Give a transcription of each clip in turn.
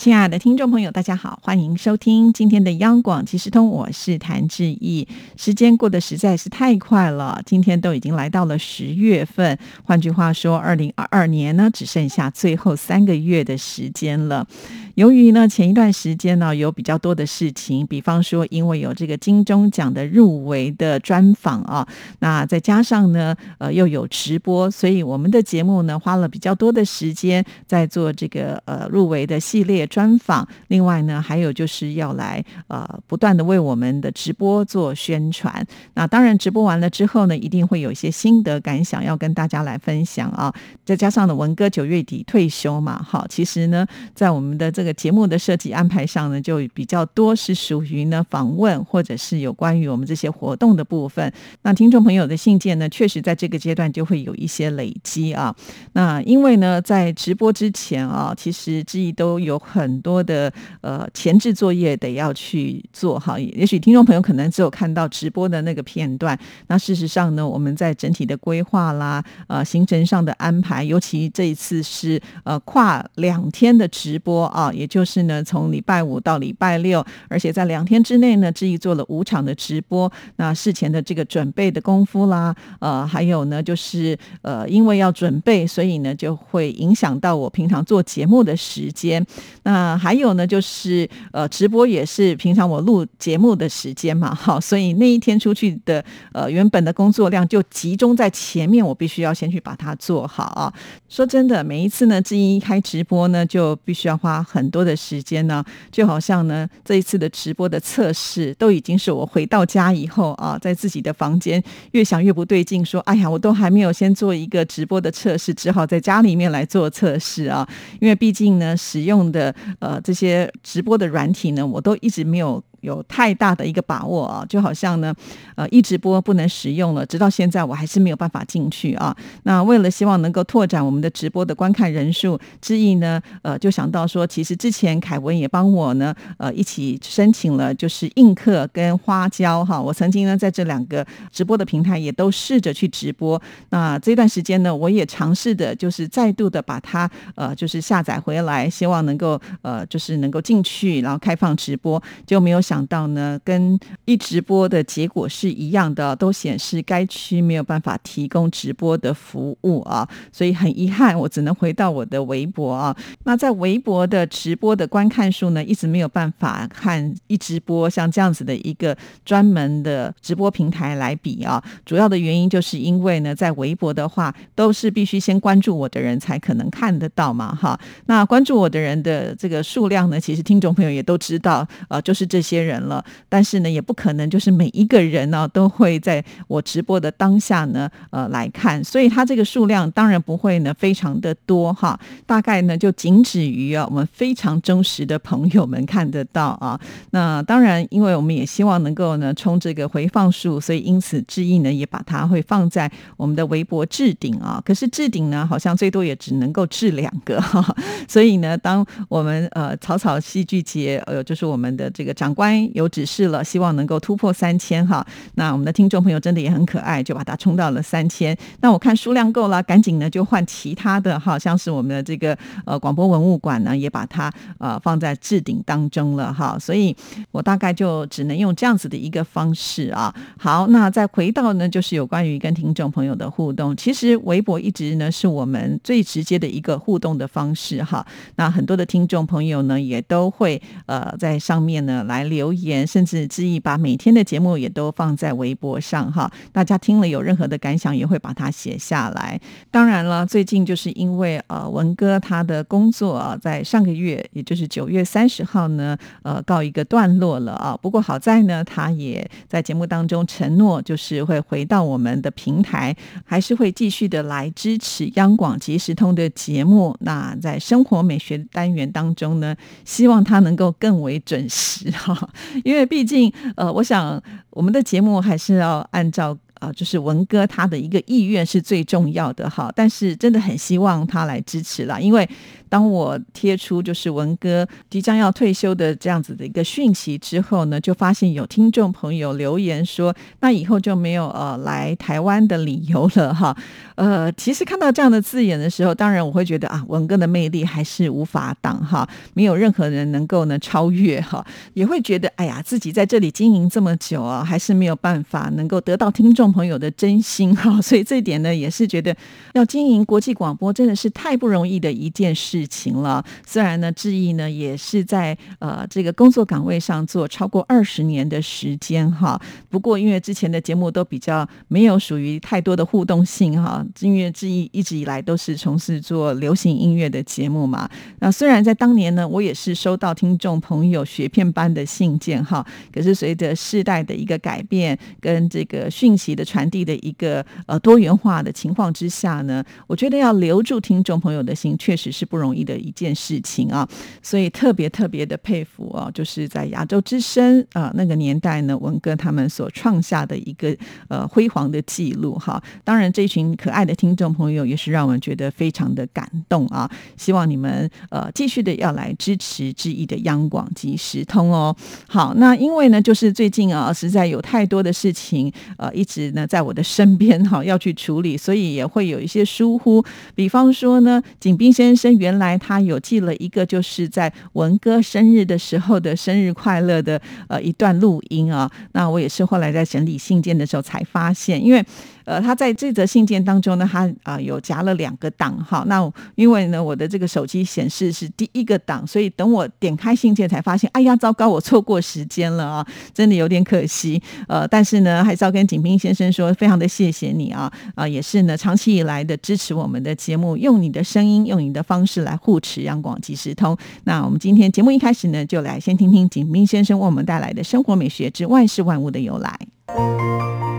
亲爱的听众朋友，大家好，欢迎收听今天的央广即时通，我是谭志毅。时间过得实在是太快了，今天都已经来到了十月份，换句话说，二零二二年呢，只剩下最后三个月的时间了。由于呢前一段时间呢有比较多的事情，比方说因为有这个金钟奖的入围的专访啊，那再加上呢呃又有直播，所以我们的节目呢花了比较多的时间在做这个呃入围的系列专访。另外呢还有就是要来呃不断的为我们的直播做宣传。那当然直播完了之后呢，一定会有一些心得感想要跟大家来分享啊。再加上呢文哥九月底退休嘛，好，其实呢在我们的这这个节目的设计安排上呢，就比较多是属于呢访问，或者是有关于我们这些活动的部分。那听众朋友的信件呢，确实在这个阶段就会有一些累积啊。那因为呢，在直播之前啊，其实志毅都有很多的呃前置作业得要去做哈。也许听众朋友可能只有看到直播的那个片段，那事实上呢，我们在整体的规划啦、呃行程上的安排，尤其这一次是呃跨两天的直播啊。也就是呢，从礼拜五到礼拜六，而且在两天之内呢，志毅做了五场的直播。那事前的这个准备的功夫啦，呃，还有呢，就是呃，因为要准备，所以呢，就会影响到我平常做节目的时间。那还有呢，就是呃，直播也是平常我录节目的时间嘛，好，所以那一天出去的呃原本的工作量就集中在前面，我必须要先去把它做好啊。说真的，每一次呢，志毅一开直播呢，就必须要花很。很多的时间呢，就好像呢，这一次的直播的测试都已经是我回到家以后啊，在自己的房间越想越不对劲，说哎呀，我都还没有先做一个直播的测试，只好在家里面来做测试啊。因为毕竟呢，使用的呃这些直播的软体呢，我都一直没有。有太大的一个把握啊，就好像呢，呃，一直播不能使用了，直到现在我还是没有办法进去啊。那为了希望能够拓展我们的直播的观看人数，之意呢，呃，就想到说，其实之前凯文也帮我呢，呃，一起申请了就是映客跟花椒哈。我曾经呢在这两个直播的平台也都试着去直播。那这段时间呢，我也尝试的就是再度的把它呃就是下载回来，希望能够呃就是能够进去，然后开放直播，就没有。想到呢，跟一直播的结果是一样的，都显示该区没有办法提供直播的服务啊，所以很遗憾，我只能回到我的微博啊。那在微博的直播的观看数呢，一直没有办法看一直播像这样子的一个专门的直播平台来比啊。主要的原因就是因为呢，在微博的话，都是必须先关注我的人才可能看得到嘛，哈。那关注我的人的这个数量呢，其实听众朋友也都知道，呃，就是这些。人了，但是呢，也不可能就是每一个人呢都会在我直播的当下呢，呃，来看，所以它这个数量当然不会呢非常的多哈，大概呢就仅止于啊我们非常忠实的朋友们看得到啊。那当然，因为我们也希望能够呢冲这个回放数，所以因此志毅呢也把它会放在我们的微博置顶啊。可是置顶呢，好像最多也只能够置两个哈，所以呢，当我们呃草草戏剧节呃就是我们的这个长官。有指示了，希望能够突破三千哈。那我们的听众朋友真的也很可爱，就把它冲到了三千。那我看数量够了，赶紧呢就换其他的哈，像是我们的这个呃广播文物馆呢，也把它呃放在置顶当中了哈。所以我大概就只能用这样子的一个方式啊。好，那再回到呢，就是有关于跟听众朋友的互动。其实微博一直呢是我们最直接的一个互动的方式哈。那很多的听众朋友呢也都会呃在上面呢来留。留言，甚至之意把每天的节目也都放在微博上哈，大家听了有任何的感想，也会把它写下来。当然了，最近就是因为呃文哥他的工作啊，在上个月，也就是九月三十号呢，呃告一个段落了啊。不过好在呢，他也在节目当中承诺，就是会回到我们的平台，还是会继续的来支持央广即时通的节目。那在生活美学单元当中呢，希望他能够更为准时哈。因为毕竟，呃，我想我们的节目还是要按照。啊，就是文哥他的一个意愿是最重要的哈，但是真的很希望他来支持啦，因为当我贴出就是文哥即将要退休的这样子的一个讯息之后呢，就发现有听众朋友留言说，那以后就没有呃来台湾的理由了哈。呃，其实看到这样的字眼的时候，当然我会觉得啊，文哥的魅力还是无法挡哈，没有任何人能够呢超越哈，也会觉得哎呀，自己在这里经营这么久啊，还是没有办法能够得到听众朋友的真心哈，所以这一点呢，也是觉得要经营国际广播真的是太不容易的一件事情了。虽然呢，志毅呢也是在呃这个工作岗位上做超过二十年的时间哈，不过因为之前的节目都比较没有属于太多的互动性哈。音乐志毅一直以来都是从事做流行音乐的节目嘛。那虽然在当年呢，我也是收到听众朋友雪片般的信件哈，可是随着世代的一个改变跟这个讯息传递的一个呃多元化的情况之下呢，我觉得要留住听众朋友的心，确实是不容易的一件事情啊。所以特别特别的佩服啊，就是在亚洲之声啊那个年代呢，文哥他们所创下的一个呃辉煌的记录哈。当然，这群可爱。的听众朋友也是让我们觉得非常的感动啊！希望你们呃继续的要来支持志毅的央广即时通哦。好，那因为呢，就是最近啊，实在有太多的事情呃，一直那在我的身边哈要去处理，所以也会有一些疏忽。比方说呢，景斌先生原来他有寄了一个就是在文哥生日的时候的生日快乐的呃一段录音啊，那我也是后来在整理信件的时候才发现，因为。呃，他在这则信件当中呢，他啊有夹了两个档哈。那因为呢，我的这个手机显示是第一个档，所以等我点开信件才发现，哎呀，糟糕，我错过时间了啊，真的有点可惜。呃，但是呢，还是要跟景斌先生说，非常的谢谢你啊啊，也是呢，长期以来的支持我们的节目，用你的声音，用你的方式来护持央广即时通。那我们今天节目一开始呢，就来先听听景斌先生为我们带来的生活美学之万事万物的由来。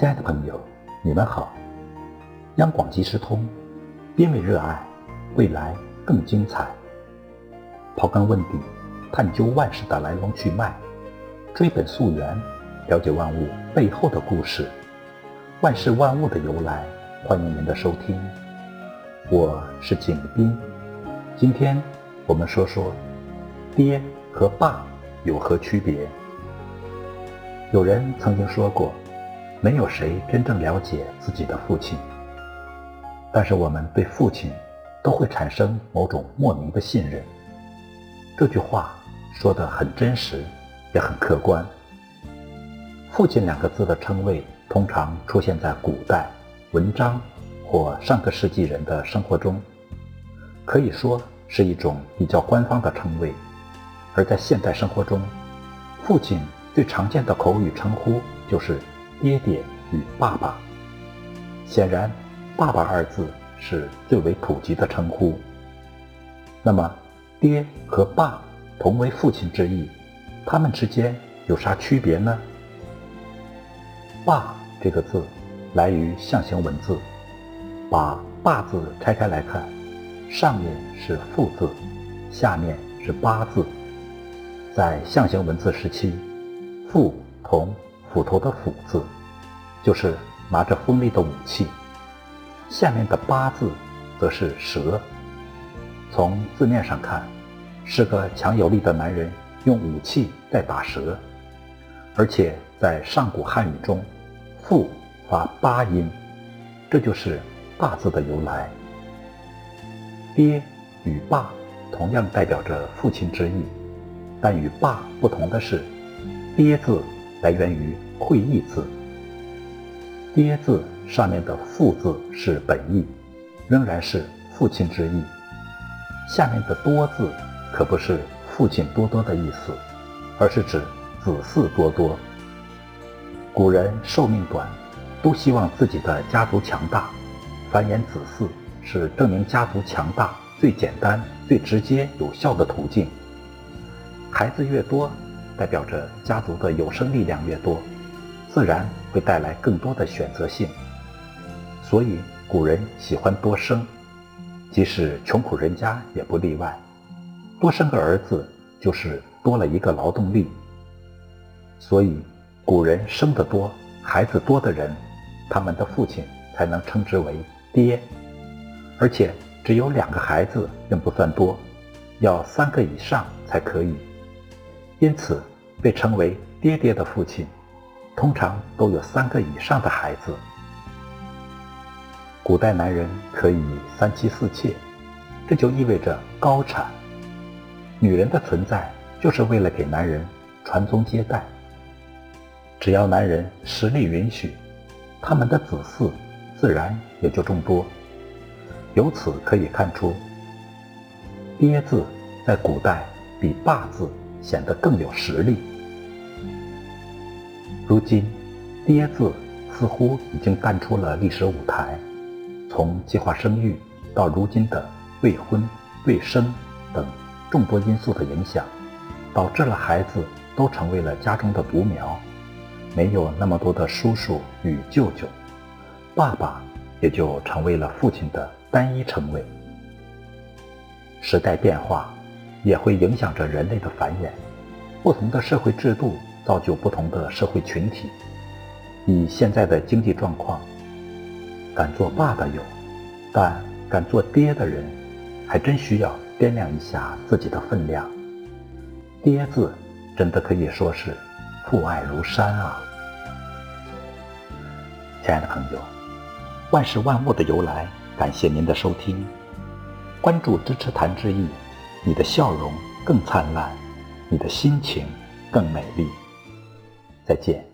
亲爱的朋友，你们好！央广即时通，因为热爱，未来更精彩。刨根问底，探究万事的来龙去脉，追本溯源，了解万物背后的故事，万事万物的由来。欢迎您的收听，我是景斌。今天我们说说爹和爸有何区别。有人曾经说过。没有谁真正了解自己的父亲，但是我们对父亲都会产生某种莫名的信任。这句话说得很真实，也很客观。父亲两个字的称谓通常出现在古代文章或上个世纪人的生活中，可以说是一种比较官方的称谓。而在现代生活中，父亲最常见的口语称呼就是。爹爹与爸爸，显然，爸爸二字是最为普及的称呼。那么，爹和爸同为父亲之意，他们之间有啥区别呢？爸这个字来于象形文字，把爸字拆开来看，上面是父字，下面是八字。在象形文字时期，父同。斧头的斧字，就是拿着锋利的武器。下面的八字，则是蛇。从字面上看，是个强有力的男人用武器在打蛇。而且在上古汉语中，父发八音，这就是大字的由来。爹与爸同样代表着父亲之意，但与爸不同的是，爹字。来源于会意字，爹字上面的父字是本意，仍然是父亲之意。下面的多字可不是父亲多多的意思，而是指子嗣多多。古人寿命短，都希望自己的家族强大，繁衍子嗣是证明家族强大最简单、最直接、有效的途径。孩子越多。代表着家族的有生力量越多，自然会带来更多的选择性。所以古人喜欢多生，即使穷苦人家也不例外。多生个儿子，就是多了一个劳动力。所以古人生得多、孩子多的人，他们的父亲才能称之为爹。而且只有两个孩子并不算多，要三个以上才可以。因此，被称为爹爹的父亲，通常都有三个以上的孩子。古代男人可以三妻四妾，这就意味着高产。女人的存在就是为了给男人传宗接代。只要男人实力允许，他们的子嗣自然也就众多。由此可以看出，“爹”字在古代比“爸”字显得更有实力。如今，“爹”字似乎已经淡出了历史舞台。从计划生育到如今的未婚、未生等。众多因素的影响，导致了孩子都成为了家中的独苗，没有那么多的叔叔与舅舅，爸爸也就成为了父亲的单一称谓。时代变化也会影响着人类的繁衍，不同的社会制度造就不同的社会群体。以现在的经济状况，敢做爸的有，但敢做爹的人，还真需要。掂量一下自己的分量，爹字真的可以说是父爱如山啊！亲爱的朋友，万事万物的由来，感谢您的收听，关注支持谭志毅，你的笑容更灿烂，你的心情更美丽。再见。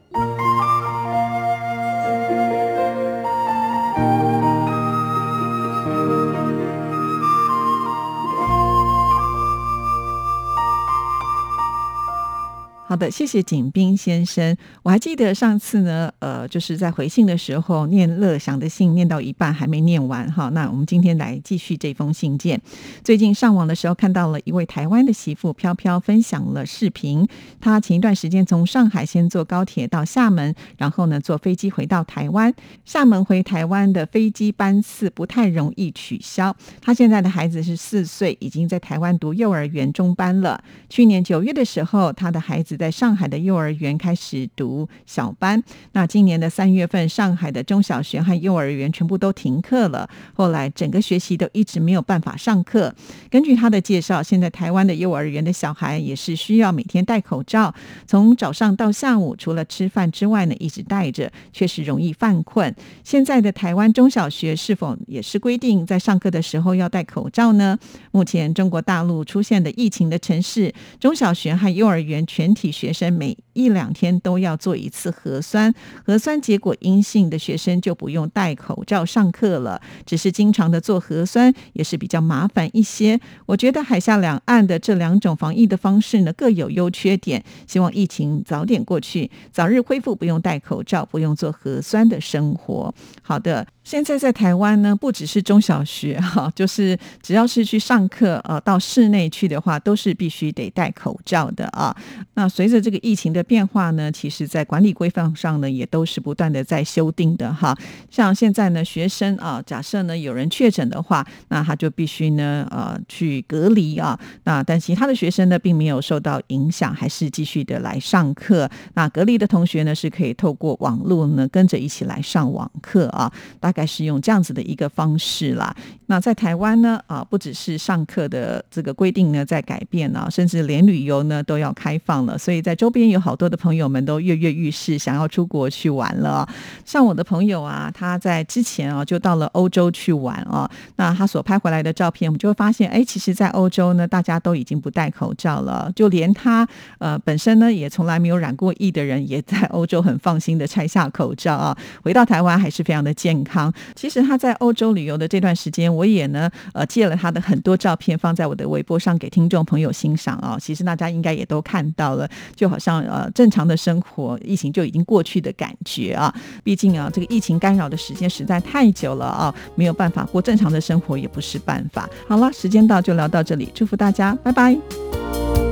好的，谢谢景斌先生。我还记得上次呢，呃，就是在回信的时候念乐祥的信，念到一半还没念完哈。那我们今天来继续这封信件。最近上网的时候看到了一位台湾的媳妇飘飘分享了视频，她前一段时间从上海先坐高铁到厦门，然后呢坐飞机回到台湾。厦门回台湾的飞机班次不太容易取消。她现在的孩子是四岁，已经在台湾读幼儿园中班了。去年九月的时候，她的孩子在在上海的幼儿园开始读小班，那今年的三月份，上海的中小学和幼儿园全部都停课了。后来整个学期都一直没有办法上课。根据他的介绍，现在台湾的幼儿园的小孩也是需要每天戴口罩，从早上到下午，除了吃饭之外呢，一直戴着，确实容易犯困。现在的台湾中小学是否也是规定在上课的时候要戴口罩呢？目前中国大陆出现的疫情的城市，中小学和幼儿园全体。学生每一两天都要做一次核酸，核酸结果阴性的学生就不用戴口罩上课了。只是经常的做核酸也是比较麻烦一些。我觉得海峡两岸的这两种防疫的方式呢各有优缺点。希望疫情早点过去，早日恢复不用戴口罩、不用做核酸的生活。好的。现在在台湾呢，不只是中小学哈，就是只要是去上课呃，到室内去的话，都是必须得戴口罩的啊。那随着这个疫情的变化呢，其实在管理规范上呢，也都是不断的在修订的哈。像现在呢，学生啊，假设呢有人确诊的话，那他就必须呢呃去隔离啊。那但其他的学生呢，并没有受到影响，还是继续的来上课。那隔离的同学呢，是可以透过网络呢跟着一起来上网课啊。大概是用这样子的一个方式啦。那在台湾呢，啊，不只是上课的这个规定呢在改变啊，甚至连旅游呢都要开放了。所以在周边有好多的朋友们都跃跃欲试，想要出国去玩了。像我的朋友啊，他在之前啊就到了欧洲去玩啊。那他所拍回来的照片，我们就会发现，哎，其实，在欧洲呢，大家都已经不戴口罩了。就连他呃本身呢也从来没有染过疫的人，也在欧洲很放心的拆下口罩啊，回到台湾还是非常的健康。其实他在欧洲旅游的这段时间，我也呢呃借了他的很多照片放在我的微博上给听众朋友欣赏啊。其实大家应该也都看到了，就好像呃正常的生活，疫情就已经过去的感觉啊。毕竟啊，这个疫情干扰的时间实在太久了啊，没有办法过正常的生活也不是办法。好了，时间到就聊到这里，祝福大家，拜拜。